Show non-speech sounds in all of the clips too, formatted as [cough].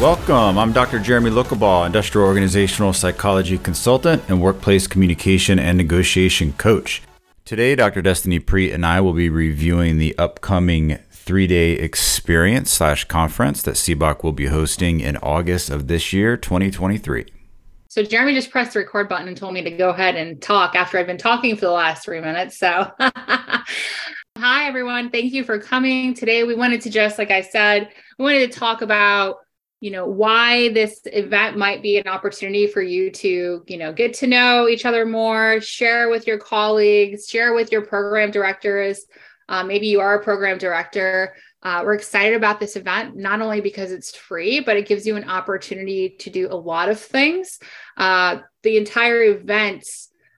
Welcome. I'm Dr. Jeremy Lucabaugh, industrial organizational psychology consultant and workplace communication and negotiation coach. Today, Dr. Destinee Prete and I will be reviewing the upcoming three day experience slash conference that SEBOC will be hosting in August of this year, 2023. So Jeremy just pressed the record button and told me to go ahead and talk after I've been talking for the last three minutes. So [laughs] hi everyone. Thank you for coming. Today we wanted to just, like I said, we wanted to talk about you know why this event might be an opportunity for you to you know get to know each other more share with your colleagues share with your program directors. Uh, maybe you are a program director. Uh, we're excited about this event not only because it's free but it gives you an opportunity to do a lot of things. Uh, the entire event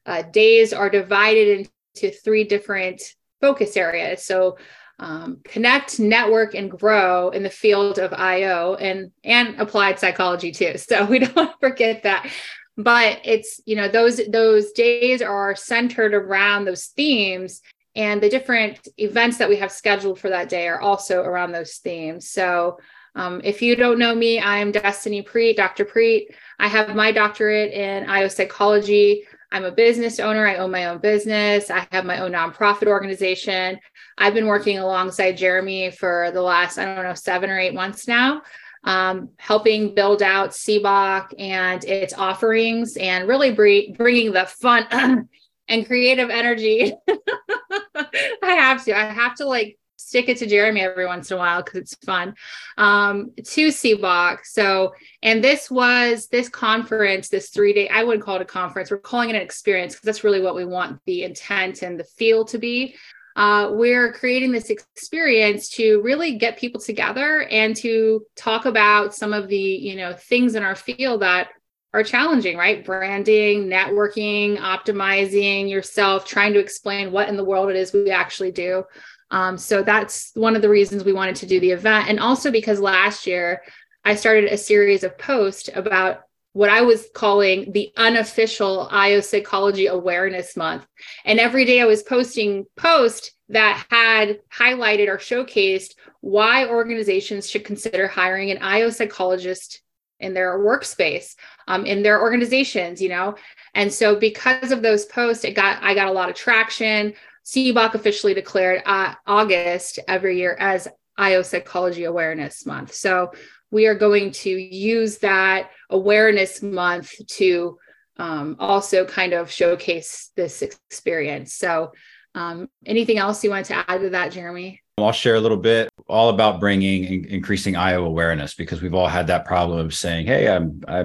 uh, days are divided into three different focus areas. So um, connect, network, and grow in the field of IO and and applied psychology too. [laughs] So we don't [laughs] forget that. But it's you know those those days are centered around those themes, and the different events that we have scheduled for that day are also around those themes. So um, if you don't know me, I'm Destinee Prete, Dr. Prete. I have my doctorate in IO psychology. I'm a business owner. I own my own business. I have my own nonprofit organization. I've been working alongside Jeremy for the last, I don't know, seven or eight months now, um, helping build out SEBOC and its offerings and really bringing the fun [clears throat] and creative energy. [laughs] I have to, I have to like stick it to Jeremy every once in a while because it's fun um, to SEBOC. So, and this was this conference, this three day, I wouldn't call it a conference. We're calling it an experience because that's really what we want the intent and the feel to be uh, we're creating this experience to really get people together and to talk about some of the you know things in our field that are challenging right branding networking optimizing yourself trying to explain what in the world it is we actually do um, so that's one of the reasons we wanted to do the event and also because last year i started a series of posts about what I was calling the unofficial IO Psychology Awareness Month. And every day I was posting posts that had highlighted or showcased why organizations should consider hiring an IO psychologist in their workspace, um, in their organizations, you know. And so because of those posts, it got I got a lot of traction. SEBOC officially declared uh, August every year as IO Psychology Awareness Month. So we are going to use that awareness month to um, also kind of showcase this experience. So, um, anything else you wanted to add to that, Jeremy? I'll share a little bit all about bringing in, increasing IO awareness because we've all had that problem of saying, "Hey, I'm I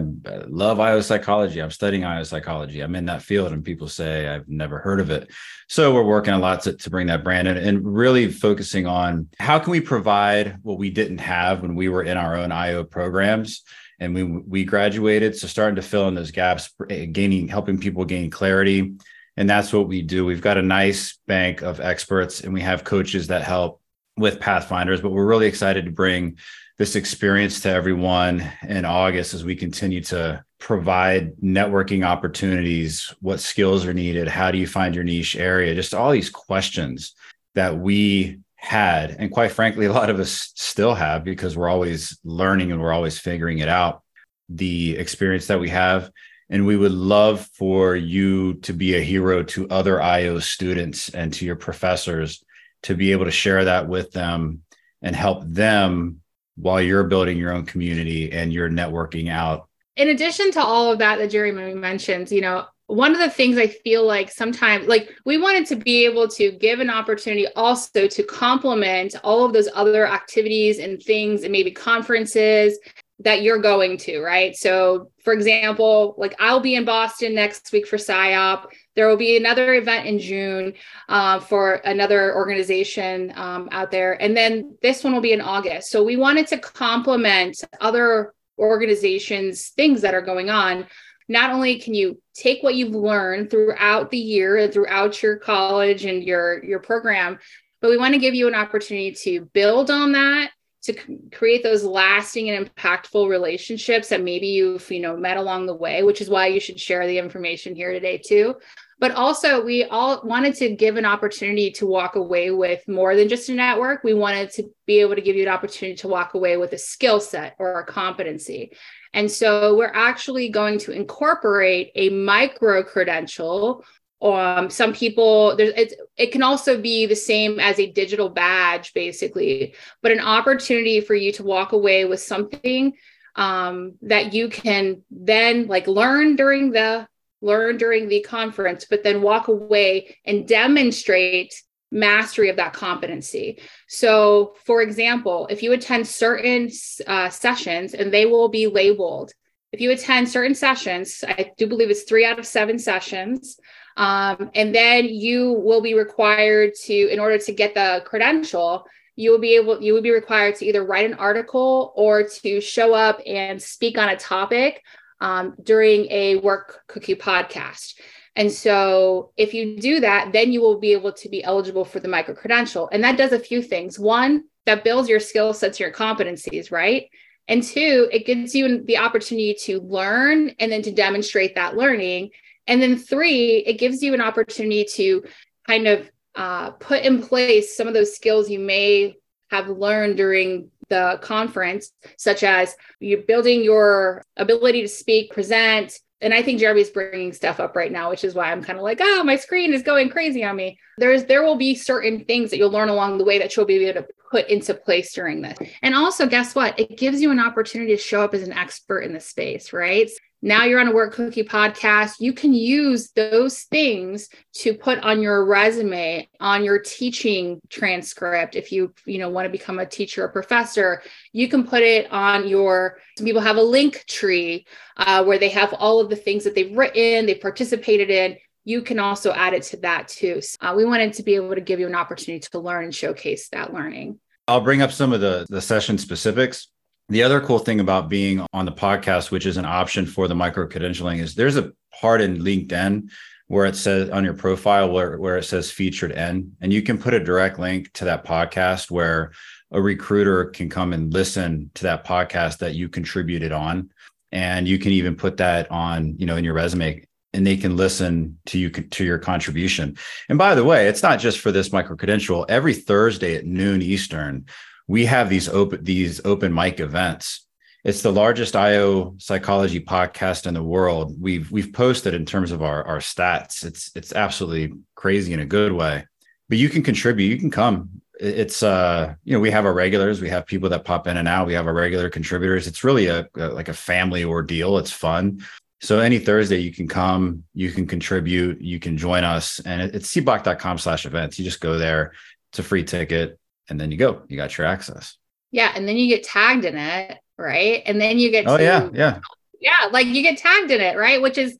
love IO psychology. I'm studying IO psychology. I'm in that field," and people say, "I've never heard of it." So we're working a lot to, to bring that brand in and really focusing on how can we provide what we didn't have when we were in our own IO programs and we we graduated. So starting to fill in those gaps, gaining helping people gain clarity and that's what we do. We've got a nice bank of experts and we have coaches that help with Pathfinders, but we're really excited to bring this experience to everyone in August as we continue to provide networking opportunities, what skills are needed, how do you find your niche area, just all these questions that we had. And quite frankly, a lot of us still have because we're always learning and we're always figuring it out. The experience that we have and we would love for you to be a hero to other IO students and to your professors to be able to share that with them and help them while you're building your own community and you're networking out. In addition to all of that that Jeremy mentioned, you know, one of the things I feel like sometimes, like we wanted to be able to give an opportunity also to complement all of those other activities and things and maybe conferences that you're going to, right? So, for example, like I'll be in Boston next week for SIOP. There will be another event in June uh, for another organization um, out there. And then this one will be in August. So we wanted to complement other organizations' things that are going on. Not only can you take what you've learned throughout the year and throughout your college and your, your program, but we want to give you an opportunity to build on that to create those lasting and impactful relationships that maybe you've you know met along the way which is why you should share the information here today too but also we all wanted to give an opportunity to walk away with more than just a network. We wanted to be able to give you an opportunity to walk away with a skill set or a competency. And so we're actually going to incorporate a micro credential. Um some people there's it's it can also be the same as a digital badge basically but an opportunity for you to walk away with something um that you can then like learn during the learn during the conference but then walk away and demonstrate mastery of that competency. So for example if you attend certain uh, sessions and they will be labeled if you attend certain sessions i do believe it's three out of seven sessions um, and then you will be required to, in order to get the credential, you will be able, you will be required to either write an article or to show up and speak on a topic um, during a work cookie podcast. And so if you do that, then you will be able to be eligible for the micro credential. And that does a few things. One, that builds your skill sets, your competencies, right? And two, it gives you the opportunity to learn and then to demonstrate that learning. And then three, it gives you an opportunity to kind of uh, put in place some of those skills you may have learned during the conference, such as you're building your ability to speak, present. And I think Jeremy's bringing stuff up right now, which is why I'm kind of like, oh, my screen is going crazy on me. There's there will be certain things that you'll learn along the way that you'll be able to put into place during this. And also, guess what? It gives you an opportunity to show up as an expert in the space, right? Now you're on a work cookie podcast. You can use those things to put on your resume on your teaching transcript. If you you know want to become a teacher or professor you can put it on your some people have a Linktree uh, where they have all of the things that they've written they've participated in. You can also add it to that too. So, uh, we wanted to be able to give you an opportunity to learn and showcase that learning. I'll bring up some of the the session specifics the other cool thing about being on the podcast, which is an option for the micro credentialing, is there's a part in LinkedIn where it says on your profile where, where it says featured in, and you can put a direct link to that podcast where a recruiter can come and listen to that podcast that you contributed on. And you can even put that on, you know, in your resume and they can listen to you to your contribution. And by the way, it's not just for this micro credential. Every Thursday at noon Eastern, we have these open these open mic events. It's the largest IO psychology podcast in the world. We've we've posted in terms of our our stats. It's it's absolutely crazy in a good way. But you can contribute. You can come. It's uh you know we have our regulars. We have people that pop in and out. We have our regular contributors. It's really a, a like a family ordeal. It's fun. So any Thursday you can come, you can contribute, you can join us, and it's seboc.com slash events. You just go there. It's a free ticket and then you go, you got your access. Yeah. And then you get tagged in it. Right. And then you get, oh, to, yeah. Yeah. Yeah. Like you get tagged in it. Right. Which is,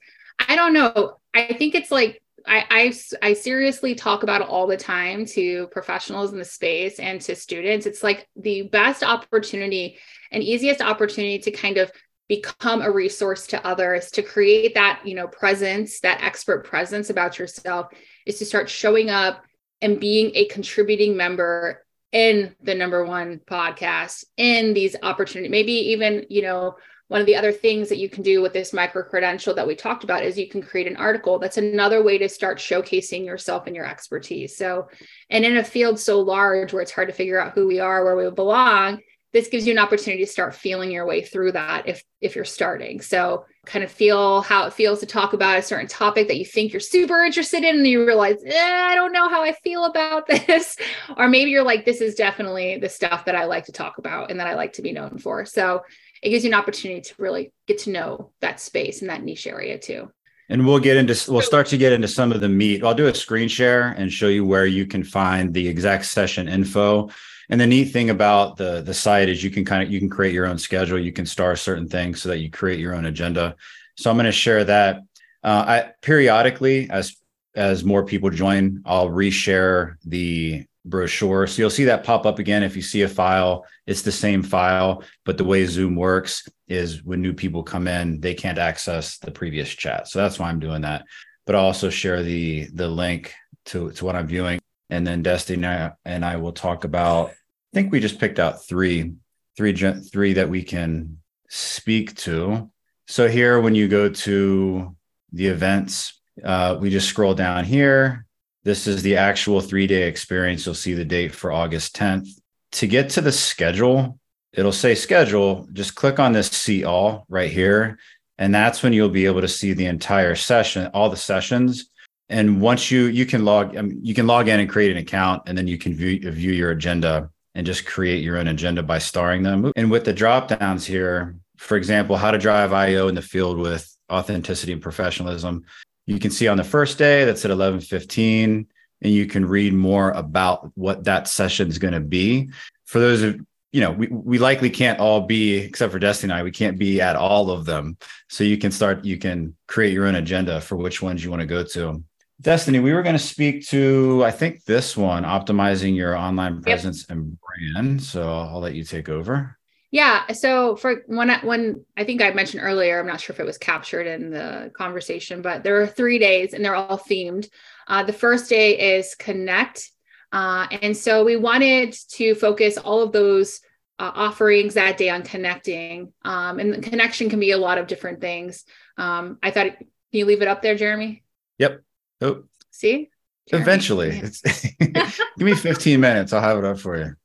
I don't know. I think it's like, I, I, I seriously talk about it all the time to professionals in the space and to students. It's like the best opportunity and easiest opportunity to kind of become a resource to others to create that you know presence that expert presence about yourself is to start showing up and being a contributing member in the number one podcast in these opportunities maybe even you know one of the other things that you can do with this micro credential that we talked about is you can create an article. That's another way to start showcasing yourself and your expertise. So and in a field so large where it's hard to figure out who we are where we belong this gives you an opportunity to start feeling your way through that if if you're starting. So kind of feel how it feels to talk about a certain topic that you think you're super interested in and you realize eh, i don't know how i feel about [laughs] this. Or maybe you're like this is definitely the stuff that i like to talk about and that i like to be known for. So it gives you an opportunity to really get to know that space and that niche area too. And we'll get into we'll start to get into some of the meat. I'll do a screen share and show you where you can find the exact session info and the neat thing about the the site is you can kind of you can create your own schedule you can star certain things so that you create your own agenda so i'm going to share that uh, I periodically as as more people join, I'll reshare the brochure. So you'll see that pop up again. If you see a file, it's the same file, but the way Zoom works is when new people come in, they can't access the previous chat. So that's why I'm doing that. But I'll also share the the link to, to what I'm viewing. And then Destinee and I will talk about, think we just picked out three, three, three that we can speak to. So here, when you go to the events, uh, we just scroll down here this is the actual three day experience. You'll see the date for August 10th. To get to the schedule, it'll say schedule. Just click on this see all right here. And that's when you'll be able to see the entire session, all the sessions. And once you you can log I mean, you can log in and create an account, and then you can view view your agenda and just create your own agenda by starring them. And with the drop downs here, for example, how to drive IO in the field with authenticity and professionalism. You can see on the first day that's at 11:15 and you can read more about what that session is going to be. For those of you know we, we likely can't all be except for Destinee and i we can't be at all of them. So you can start you can create your own agenda for which ones you want to go to Destinee we were going to speak to i think this one optimizing your online presence yep. and brand so i'll let you take over yeah. So for when I, when I think I mentioned earlier, I'm not sure if it was captured in the conversation, but there are three days and they're all themed. Uh, the first day is connect, uh, and so we wanted to focus all of those uh, offerings that day on connecting. Um, and connection can be a lot of different things. Um, I thought, can you leave it up there, Jeremy? Yep. Oh. See. Eventually, [laughs] [laughs] give me 15 minutes. I'll have it up for you.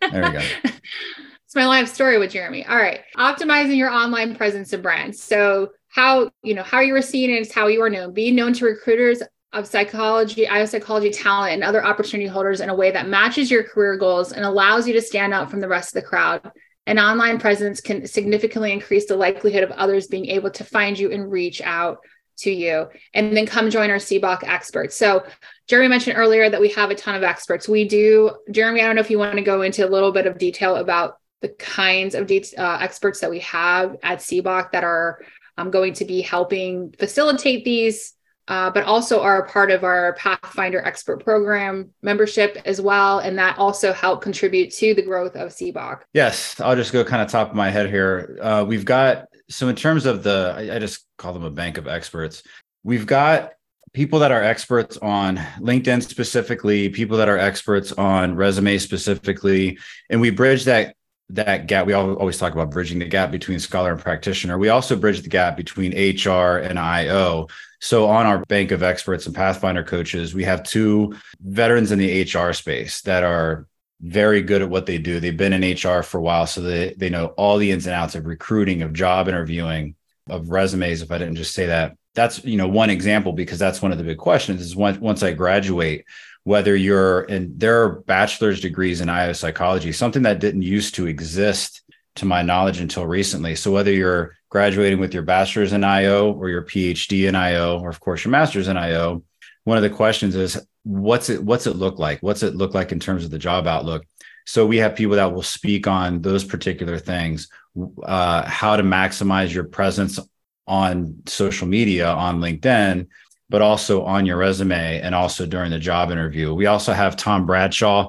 There we go. [laughs] It's my life story with Jeremy. All right. Optimizing your online presence and brand. So how, you know, how you are seen is how you are known. Being known to recruiters of psychology, IO psychology talent, and other opportunity holders in a way that matches your career goals and allows you to stand out from the rest of the crowd. An online presence can significantly increase the likelihood of others being able to find you and reach out to you. And then come join our SEBOC experts. So Jeremy mentioned earlier that we have a ton of experts. We do, Jeremy, I don't know if you want to go into a little bit of detail about the kinds of uh, experts that we have at SEBOC that are um, going to be helping facilitate these, uh, but also are a part of our Pathfinder Expert Program membership as well. And that also help contribute to the growth of SEBOC. Yes, I'll just go kind of top of my head here. Uh, we've got, so in terms of the, I, I just call them a bank of experts. We've got people that are experts on LinkedIn specifically, people that are experts on resume specifically, and we bridge that that gap. We always talk about bridging the gap between scholar and practitioner. We also bridge the gap between hr and io so on our bank of experts and pathfinder coaches we have two veterans in the hr space that are very good at what they do they've been in hr for a while so they, they know all the ins and outs of recruiting of job interviewing of resumes if i didn't just say that that's you know one example because that's one of the big questions is once, once i graduate whether you're and there are bachelor's degrees in IO psychology, something that didn't used to exist to my knowledge until recently. So whether you're graduating with your bachelor's in IO or your PhD in IO, or of course your master's in IO, one of the questions is what's it what's it look like? What's it look like in terms of the job outlook? So we have people that will speak on those particular things, uh, how to maximize your presence on social media, on LinkedIn, but also on your resume and also during the job interview. We also have Tom Bradshaw.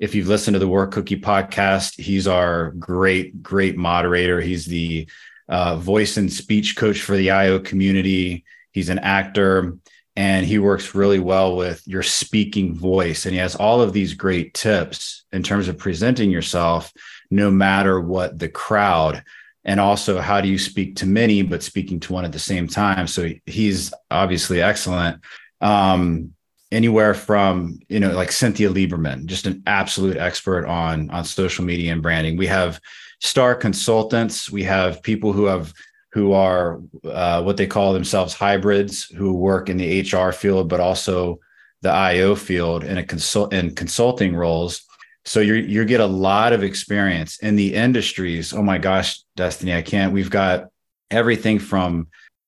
If you've listened to the Work Cookie podcast, he's our great, great moderator. He's the uh, voice and speech coach for the IO community. He's an actor and he works really well with your speaking voice. And he has all of these great tips in terms of presenting yourself, no matter what the crowd. And also how do you speak to many but speaking to one at the same time? So he's obviously excellent. Um, anywhere from you know like cynthia lieberman just an absolute expert on on social media and branding. We have star consultants. We have people who have who are uh, what they call themselves hybrids who work in the hr field but also the io field in a consult in consulting roles so you you get a lot of experience in the industries. Oh my gosh, Destinee, I can't. We've got everything from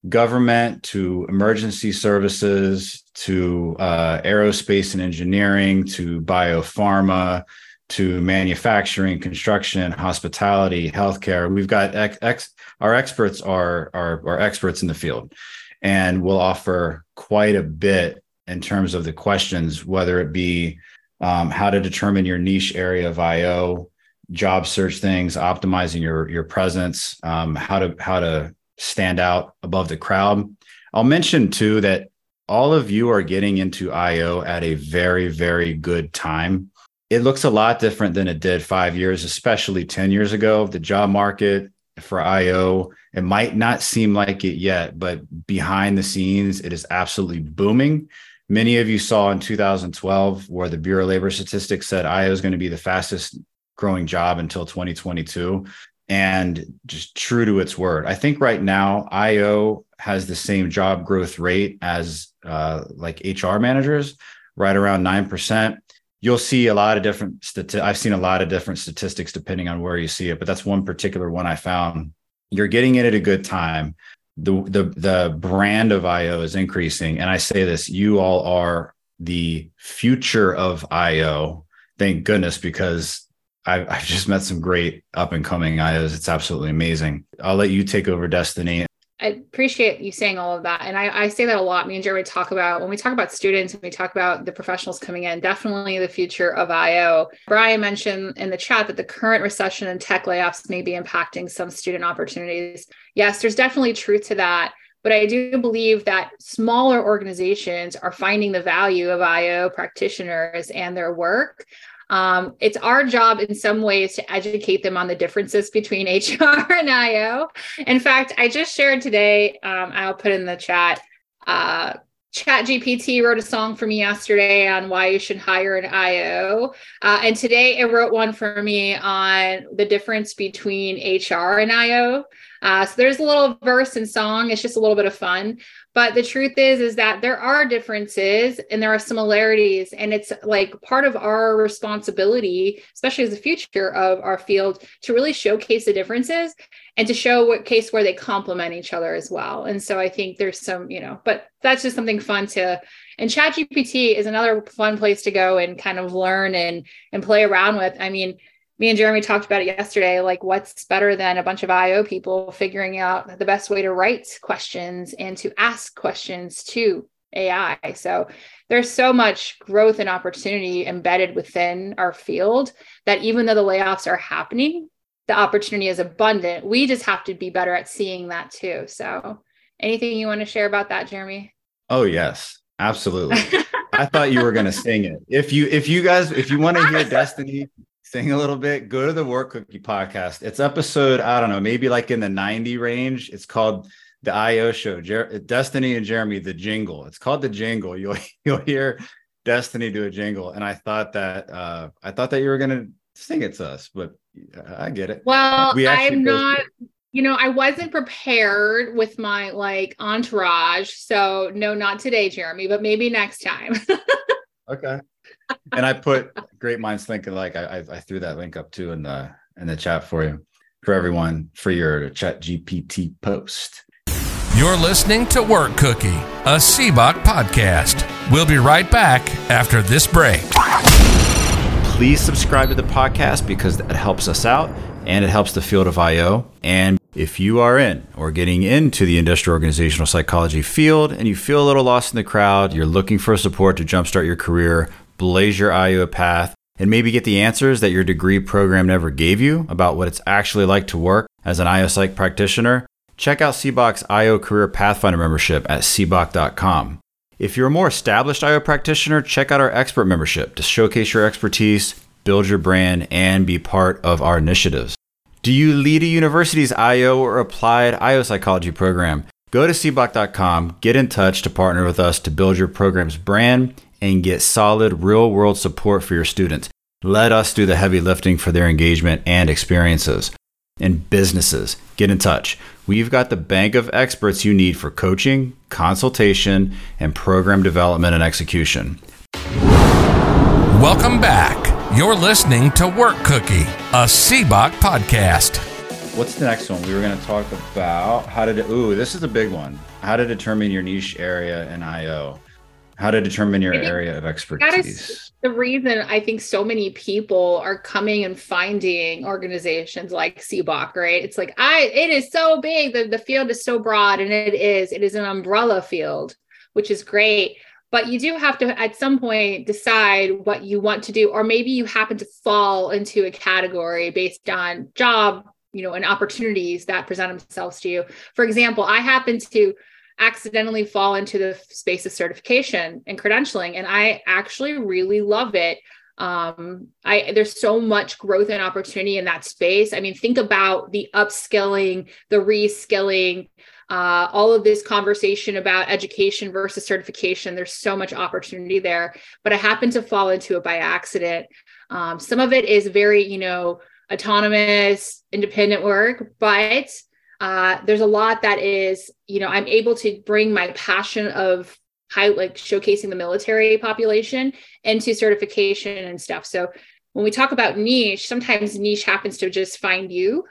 government to emergency services to uh, aerospace and engineering to biopharma to manufacturing, construction, hospitality, healthcare. We've got ex, ex, our experts are, are are experts in the field, and will offer quite a bit in terms of the questions, whether it be um, how to determine your niche area of IO, job search things, optimizing your your presence, um, how to how to stand out above the crowd. I'll mention too that all of you are getting into IO at a very very good time. It looks a lot different than it did five years, especially ten years ago. The job market for IO it might not seem like it yet, but behind the scenes, it is absolutely booming. Many of you saw in 2012 where the Bureau of Labor Statistics said IO is going to be the fastest growing job until 2022 and just true to its word. I think right now IO has the same job growth rate as uh, like HR managers, right around 9%. You'll see a lot of different stati- I've seen a lot of different statistics depending on where you see it, but that's one particular one I found. You're getting it at a good time. The the the brand of IO is increasing and I say this, you all are the future of IO. Thank goodness because I've, I've just met some great up and coming IOs. It's absolutely amazing. I'll let you take over Destinee. I appreciate you saying all of that. And I, I, say that a lot. Me and Jeremy talk about when we talk about students and we talk about the professionals coming in, definitely the future of IO. Brian mentioned in the chat that the current recession and tech layoffs may be impacting some student opportunities. Yes, there's definitely truth to that. But I do believe that smaller organizations are finding the value of IO practitioners and their work. Um, it's our job in some ways to educate them on the differences between [laughs] HR and IO. In fact, I just shared today, um, I'll put in the chat. Uh, Chat GPT wrote a song for me yesterday on why you should hire an IO. Uh, and today it wrote one for me on the difference between HR and IO. Uh, so there's a little verse and song. It's just a little bit of fun. But the truth is, is that there are differences and there are similarities. And it's like part of our responsibility, especially as the future of our field, to really showcase the differences and to show what case where they complement each other as well. And so I think there's some, you know, but that's just something fun to and ChatGPT is another fun place to go and kind of learn and and play around with. I mean, me and Jeremy talked about it yesterday. Like, what's better than a bunch of IO people figuring out the best way to write questions and to ask questions to AI? So, there's so much growth and opportunity embedded within our field that even though the layoffs are happening, the opportunity is abundant. We just have to be better at seeing that too. So, anything you want to share about that, Jeremy? Oh, yes, absolutely. I thought you were going to sing it. If you if you guys if you want to hear [laughs] Destinee sing a little bit, go to the Work Cookie podcast. It's episode, I don't know, maybe like in the 90 range. It's called the IO show. Jer- Destinee and Jeremy, the jingle. It's called the jingle. [laughs] You'll you'll hear Destinee do a jingle. And I thought that uh I thought that you were gonna sing it to us, but I get it. Well, we I'm not you know, I wasn't prepared with my like entourage. So no, not today, Jeremy, but maybe next time. [laughs] okay and I put great minds thinking like I, I threw that link up too in the in the chat for you for everyone for your chat GPT post. You're listening to Work Cookie, a SEBOC podcast. We'll be right back after this break. Please subscribe to the podcast because that helps us out and it helps the field of IO. And if you are in or getting into the industrial organizational psychology field and you feel a little lost in the crowd, you're looking for support to jumpstart your career, blaze your IO path, and maybe get the answers that your degree program never gave you about what it's actually like to work as an IO psych practitioner, check out SEBOC's IO Career Pathfinder membership at seboc.com. If you're a more established IO practitioner, check out our expert membership to showcase your expertise, build your brand, and be part of our initiatives. Do you lead a university's IO or applied IO psychology program? Go to seboc.com, get in touch to partner with us to build your program's brand and get solid real world support for your students. Let us do the heavy lifting for their engagement and experiences. And businesses, get in touch. We've got the bank of experts you need for coaching, consultation, and program development and execution. Welcome back. You're listening to Work Cookie, a SEBOC podcast. What's the next one? We were going to talk about how to, de- ooh, this is a big one. How to determine your niche area in IO how to determine your area of expertise. That is the reason I think so many people are coming and finding organizations like SEBOC, right? It's like I it is so big, the, the field is so broad, and it is, it is an umbrella field, which is great. but you do have to at some point decide what you want to do or maybe you happen to fall into a category based on job you know and opportunities that present themselves to you for example i happen to accidentally fall into the space of certification and credentialing and i actually really love it um, I there's so much growth and opportunity in that space. I mean, think about the upskilling, the reskilling, uh, all of this conversation about education versus certification. There's so much opportunity there, but I happened to fall into it by accident. Um, some of it is very, you know, autonomous, independent work, but uh, there's a lot that is, you know, I'm able to bring my passion of high, like showcasing the military population into certification and stuff. So when we talk about niche, sometimes niche happens to just find you.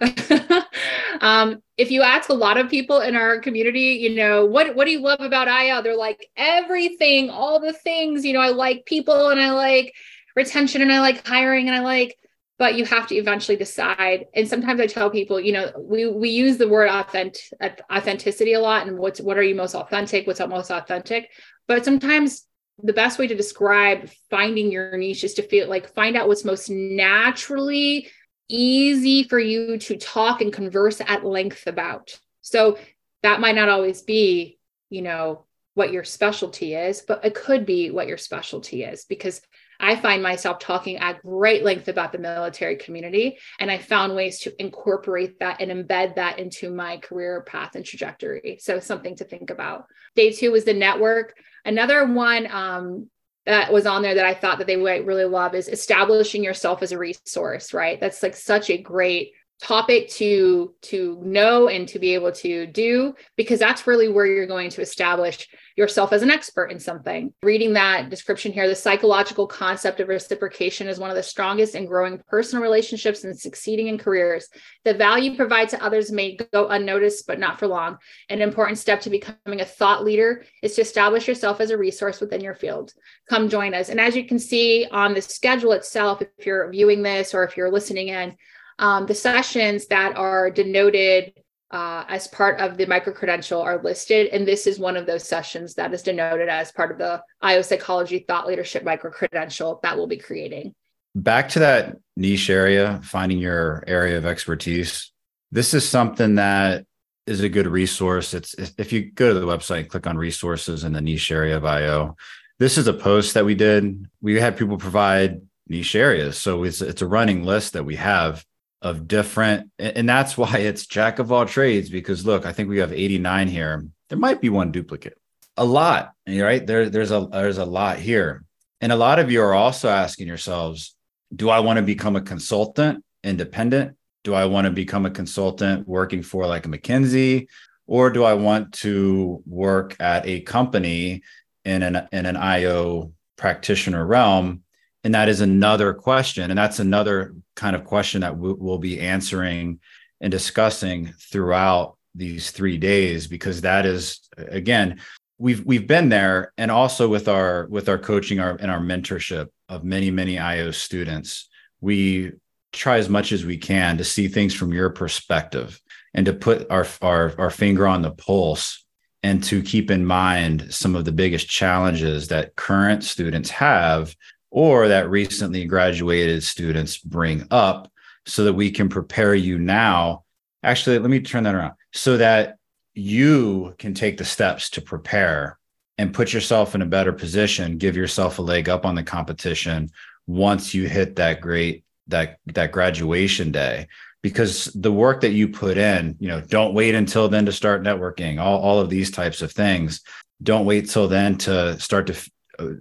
[laughs] um, if you ask a lot of people in our community, you know, what what do you love about IO? They're like everything, all the things. You know, I like people and I like retention and I like hiring and I like. But you have to eventually decide. And sometimes I tell people, you know, we we use the word authentic authenticity a lot, and what's what are you most authentic? What's most authentic? But sometimes the best way to describe finding your niche is to feel like find out what's most naturally easy for you to talk and converse at length about. So that might not always be, you know, what your specialty is, but it could be what your specialty is because I find myself talking at great length about the military community. And I found ways to incorporate that and embed that into my career path and trajectory. So, something to think about. Day two was the network. Another one um, that was on there that I thought that they would really love is establishing yourself as a resource, right? That's like such a great topic to to know and to be able to do because that's really where you're going to establish yourself as an expert in something. Reading that description here the psychological concept of reciprocation is one of the strongest in growing personal relationships and succeeding in careers. The value provided to others may go unnoticed but not for long. An important step to becoming a thought leader is to establish yourself as a resource within your field. Come join us. And as you can see on the schedule itself if you're viewing this or if you're listening in um, the sessions that are denoted uh, as part of the micro credential are listed, and this is one of those sessions that is denoted as part of the IO Psychology Thought Leadership micro credential that we'll be creating. Back to that niche area, finding your area of expertise. This is something that is a good resource. It's if you go to the website, click on resources in the niche area of IO. This is a post that we did. We had people provide niche areas, so it's it's a running list that we have of different and that's why it's jack of all trades because look i think we have 89 here. There might be one duplicate. A lot right? There there's a there's a lot here. And a lot of you are also asking yourselves do i want to become a consultant independent? Do i want to become a consultant working for like a mckinsey? Or do i want to work at a company in an in an io practitioner realm and that is another question and that's another kind of question that we'll be answering and discussing throughout these three days because that is again we've we've been there and also with our with our coaching our and our mentorship of many many io students we try as much as we can to see things from your perspective and to put our our, our finger on the pulse and to keep in mind some of the biggest challenges that current students have or that recently graduated students bring up so that we can prepare you now. Actually, let me turn that around so that you can take the steps to prepare and put yourself in a better position, give yourself a leg up on the competition once you hit that great that that graduation day because the work that you put in, you know, don't wait until then to start networking, all, all of these types of things. Don't wait till then to start to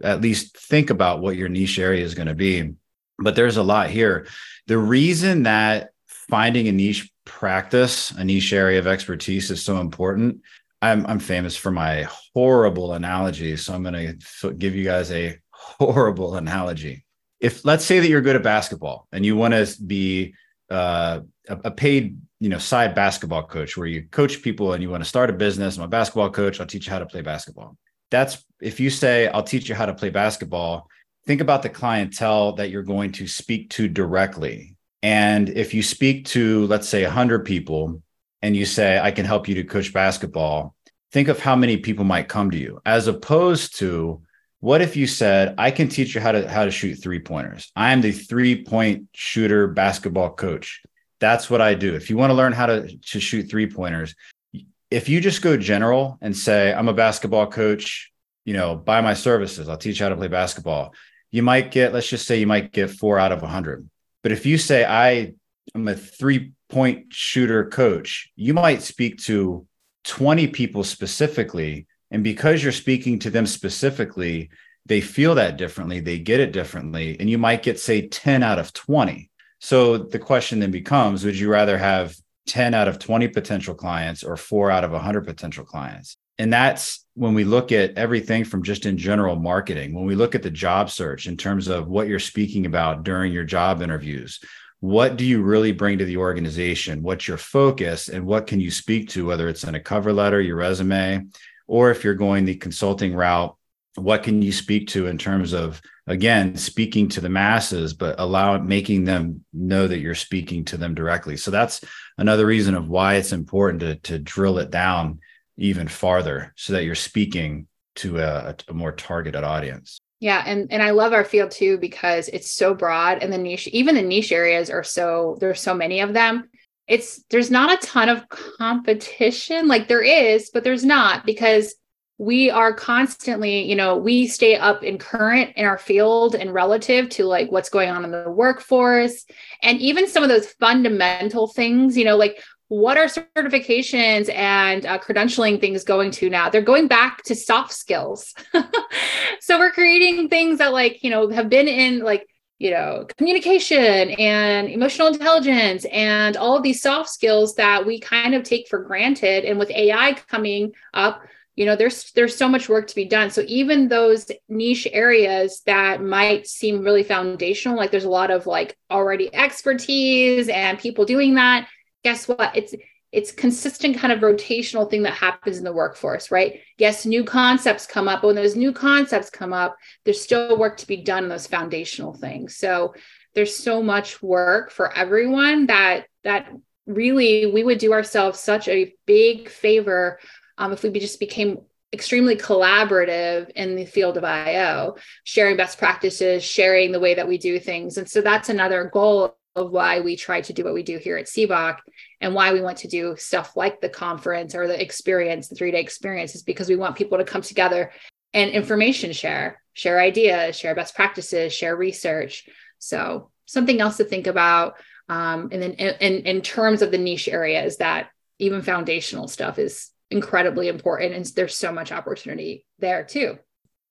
at least think about what your niche area is going to be. But there's a lot here. The reason that finding a niche practice, a niche area of expertise is so important. I'm, I'm famous for my horrible analogy. So I'm going to give you guys a [laughs] horrible analogy. If let's say that you're good at basketball and you want to be uh, a, a paid, you know, side basketball coach where you coach people and you want to start a business. I'm a basketball coach. I'll teach you how to play basketball that's if you say i'll teach you how to play basketball think about the clientele that you're going to speak to directly and if you speak to let's say 100 people and you say i can help you to coach basketball think of how many people might come to you as opposed to what if you said, I can teach you how to how to shoot three pointers. I am the three point shooter basketball coach. That's what I do. If you want to learn how to, to shoot three pointers, if you just go general and say, I'm a basketball coach, you know, buy my services, I'll teach you how to play basketball. You might get, let's just say you might get four out of a hundred. But if you say, I am a three point shooter coach, you might speak to 20 people specifically. And because you're speaking to them specifically, they feel that differently, they get it differently. And you might get, say, 10 out of 20. So the question then becomes would you rather have 10 out of 20 potential clients or four out of 100 potential clients? And that's when we look at everything from just in general marketing, when we look at the job search in terms of what you're speaking about during your job interviews, what do you really bring to the organization? What's your focus and what can you speak to, whether it's in a cover letter, your resume, or if you're going the consulting route, what can you speak to in terms of again speaking to the masses but allow making them know that you're speaking to them directly so that's another reason of why it's important to, to drill it down even farther so that you're speaking to a, a more targeted audience yeah, and and I love our field too because it's so broad and the niche even the niche areas are so there's so many of them. It's there's not a ton of competition like there is, but there's not because we are constantly, you know, we stay up in current in our field and relative to like what's going on in the workforce and even some of those fundamental things, you know, like what are certifications and uh, credentialing things going to now? They're going back to soft skills. [laughs] So we're creating things that like you know have been in like you know communication and emotional intelligence and all of these soft skills that we kind of take for granted. And with ai coming up you know there's there's so much work to be done. So even those niche areas that might seem really foundational like there's a lot of like already expertise and people doing that guess what? It's it's consistent kind of rotational thing that happens in the workforce, right? Yes, new concepts come up. But when those new concepts come up, there's still work to be done in those foundational things. So there's so much work for everyone that that really we would do ourselves such a big favor um, if we just became extremely collaborative in the field of IO, sharing best practices, sharing the way that we do things. And so that's another goal of why we try to do what we do here at SEBOC and why we want to do stuff like the conference or the experience, the three day experience, is because we want people to come together and information share, share ideas, share best practices, share research. So something else to think about. Um, and then in, in, terms of the niche areas that even foundational stuff is incredibly important and there's so much opportunity there too.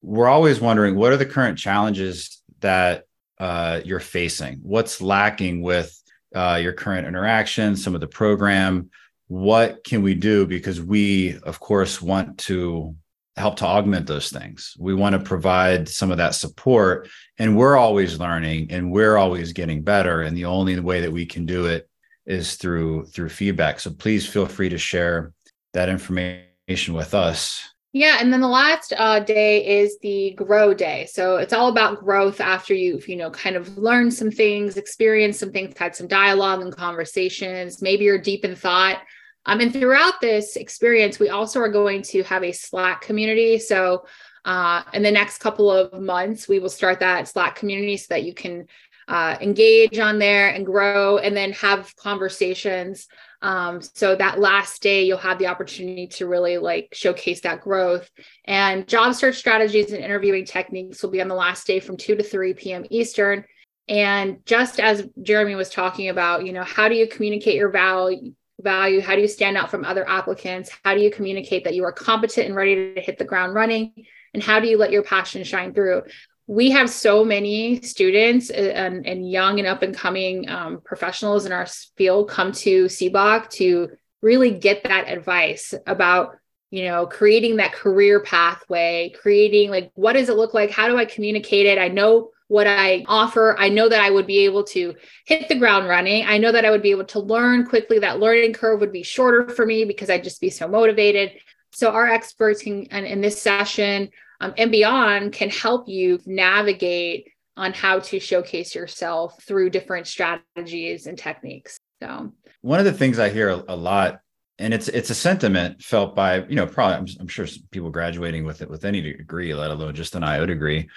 We're always wondering what are the current challenges that uh, you're facing? What's lacking with uh, your current interaction, some of the program? What can we do? Because we, of course, want to help to augment those things. We want to provide some of that support, and we're always learning and we're always getting better. And the only way that we can do it is through through feedback. So please feel free to share that information with us yeah, and then the last uh, day is the grow day. So it's all about growth after you've, you know, kind of learned some things, experienced some things, had some dialogue and conversations. Maybe you're deep in thought. Um, and throughout this experience, we also are going to have a Slack community. So uh, in the next couple of months, we will start that Slack community so that you can uh, engage on there and grow and then have conversations um, so that last day, you'll have the opportunity to really like showcase that growth. And job search strategies and interviewing techniques will be on the last day from 2 to 3 p.m. Eastern. And just as Jeremy was talking about, you know, how do you communicate your value? value how do you stand out from other applicants how do you communicate that you are competent and ready to hit the ground running and how do you let your passion shine through we have so many students uh, and, and young and up and coming um, professionals in our field come to SEBOC to really get that advice about you know creating that career pathway creating like what does it look like? How do i communicate it? I know what i offer. I know that i would be able to hit the ground running. I know that i would be able to learn quickly. That learning curve would be shorter for me because i'd just be so motivated. So our experts can in, in this session um, and beyond can help you navigate on how to showcase yourself through different strategies and techniques. So, one of the things I hear a, lot and it's it's a sentiment felt by you know probably I'm, I'm sure people graduating with it with any degree let alone just an io degree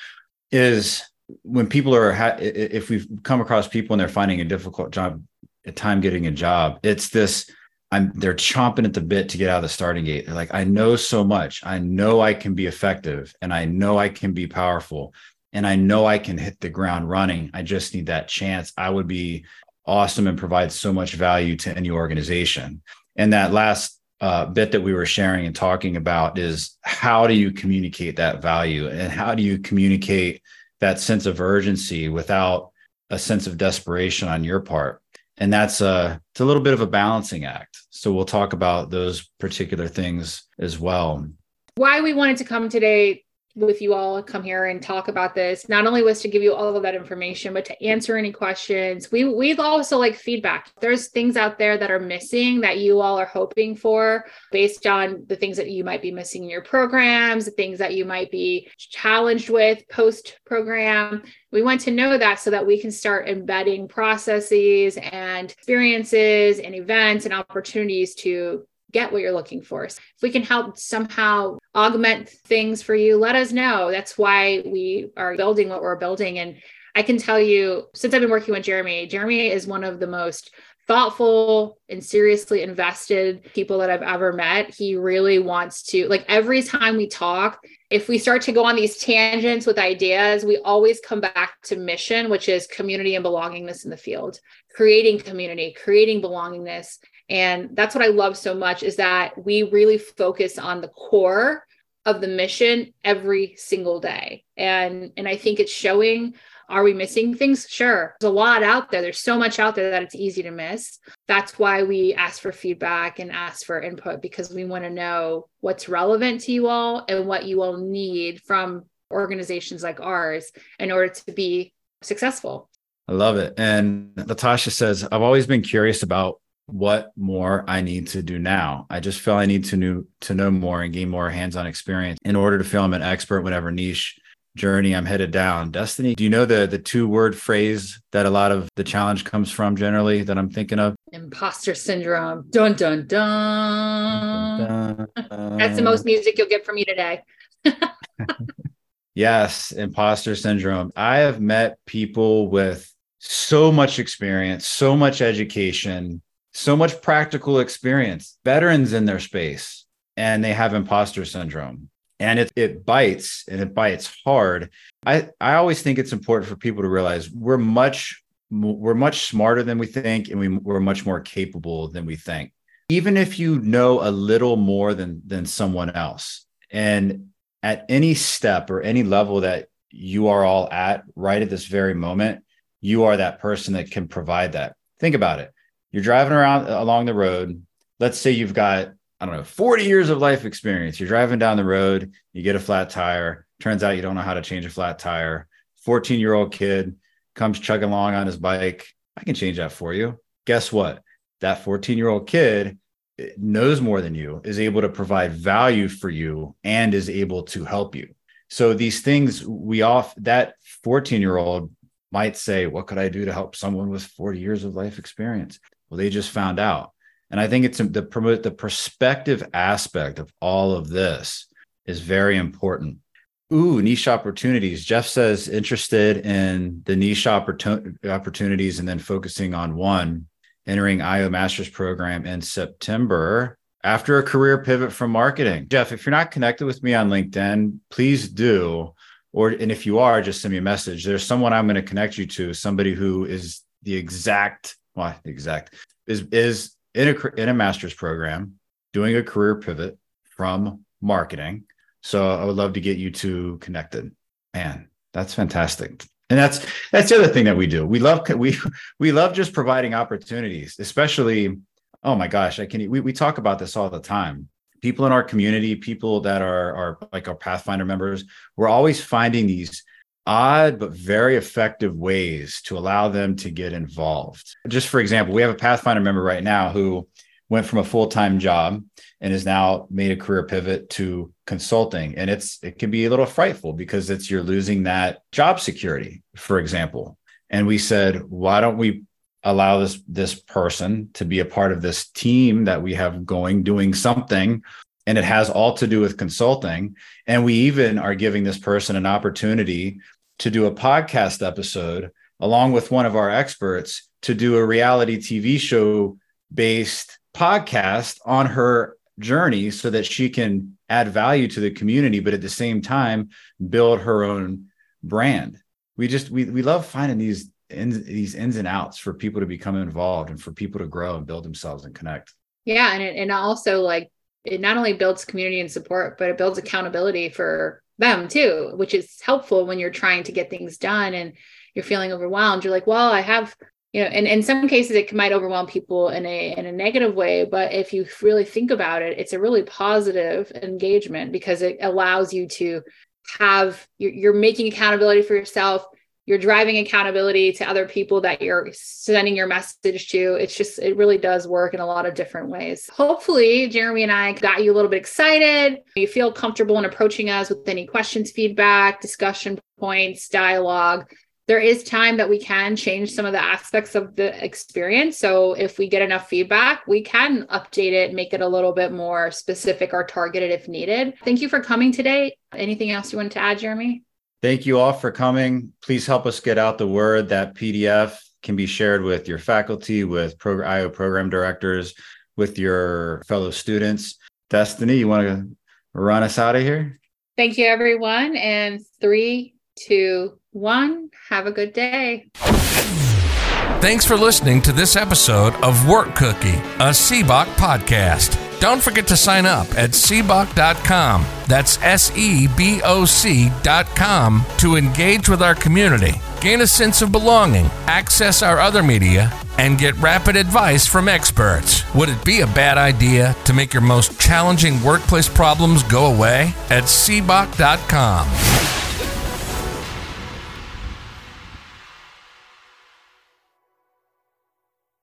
is when people are if we've come across people and they're finding a difficult job a time getting a job it's this i'm they're chomping at the bit to get out of the starting gate. They're like i know so much. I know i can be effective and i know i can be powerful and i know i can hit the ground running. I just need that chance. I would be awesome and provide so much value to any organization. And that last uh, bit that we were sharing and talking about is how do you communicate that value and how do you communicate that sense of urgency without a sense of desperation on your part and that's a it's a little bit of a balancing act. So we'll talk about those particular things as well. Why we wanted to come today with you all come here and talk about this. Not only was to give you all of that information but to answer any questions. We we'd also like feedback. There's things out there that are missing that you all are hoping for based on the things that you might be missing in your programs the things that you might be challenged with post program we want to know that so that we can start embedding processes and experiences and events and opportunities to get what you're looking for. So if we can help somehow augment things for you, let us know. That's why we are building what we're building. And I can tell you, since I've been working with Jeremy, Jeremy is one of the most thoughtful and seriously invested people that I've ever met. He really wants to, like, every time we talk, if we start to go on these tangents with ideas, we always come back to mission, which is community and belongingness in the field, creating community, creating belongingness and that's what I love so much is that we really focus on the core of the mission every single day. And and I think it's showing are we missing things? Sure. There's a lot out there. There's so much out there that it's easy to miss. That's why we ask for feedback and ask for input because we want to know what's relevant to you all and what you all need from organizations like ours in order to be successful. I love it. And Latasha says, I've always been curious about what more I need to do now. I just feel I need to know to know more and gain more hands-on experience in order to feel I'm an expert whatever niche journey I'm headed down. Destinee, do you know the the two word phrase that a lot of the challenge comes from generally that I'm thinking of? Imposter syndrome. Dun dun dun. dun, dun. That's the most music you'll get from me today. [laughs] yes, imposter syndrome. I have met people with so much experience, so much education, so much practical experience, veterans in their space, and they have imposter syndrome. And it, it bites and it bites hard. I, I always think it's important for people to realize we're much we're much smarter than we think and we, we're much more capable than we think even if you know a little more than than someone else and at any step or any level that you are all at right at this very moment you are that person that can provide that think about it you're driving around along the road. Let's say you've got, I don't know, 40 years of life experience. You're driving down the road, you get a flat tire. Turns out you don't know how to change a flat tire. 14 year old kid comes chugging along on his bike. I can change that for you. Guess what? That 14 year old kid eh, knows more than you, is able to provide value for you, and is able to help you. So these things we off that 14 year old might say, What could I do to help someone with 40 years of life experience? Well, they just found out. And I think it's the promote the perspective aspect of all of this is very important. Ooh, niche opportunities. Jeff says interested in the niche opportunities and then focusing on one, entering IO Masters program in September after a career pivot from marketing. Jeff, if you're not connected with me on LinkedIn, please do. Or and if you are, just send me a message. There's someone I'm going to connect you to, somebody who is the exact well, exact is is in a in a master's program doing a career pivot from marketing. So I would love to get you two connected. Man, that's fantastic. And that's that's the other thing that we do. We love [laughs] we we love just providing opportunities, especially oh my gosh, I can we, we talk about this all the time. People in our community, people that are are like our Pathfinder members, we're always finding these odd but very effective ways to allow them to get involved. Just for example, we have a Pathfinder member right now who went from a full-time job and has now made a career pivot to consulting. And it's it can be a little frightful because it's you're losing that job security for example. And we said why don't we allow this this person to be a part of this team that we have going doing something? And it has all to do with consulting. And we even are giving this person an opportunity to do a podcast episode along with one of our experts to do a reality TV show based podcast on her journey so that she can add value to the community but at the same time build her own brand. We just we, we love finding these ins, these ins and outs for people to become involved and for people to grow and build themselves and connect. Yeah and it, and also like it not only builds community and support but it builds accountability for them too which is helpful when you're trying to get things done and you're feeling overwhelmed. You're like well i have you know and in some cases it might overwhelm people in a in a negative way but if you really think about it it's a really positive engagement because it allows you to have you're, you're making accountability for yourself you're driving accountability to other people that you're sending your message to. It's just, it really does work in a lot of different ways. Hopefully, Jeremy and I got you a little bit excited. You feel comfortable in approaching us with any questions, feedback, discussion points, dialogue there is time that we can change some of the aspects of the experience. So if we get enough feedback, we can update it, make it a little bit more specific or targeted if needed. Thank you for coming today. Anything else you want to add, Jeremy? Thank you all for coming. Please help us get out the word that PDF can be shared with your faculty, with pro- IO program directors, with your fellow students. Destinee, you want to run us out of here? Thank you, everyone. And three, two, one. Have a good day. Thanks for listening to this episode of Work Cookie, a SEBOC podcast. Don't forget to sign up at seboc.com. That's S E B O C.com to engage with our community, gain a sense of belonging, access our other media, and get rapid advice from experts. Would it be a bad idea to make your most challenging workplace problems go away? At seboc.com.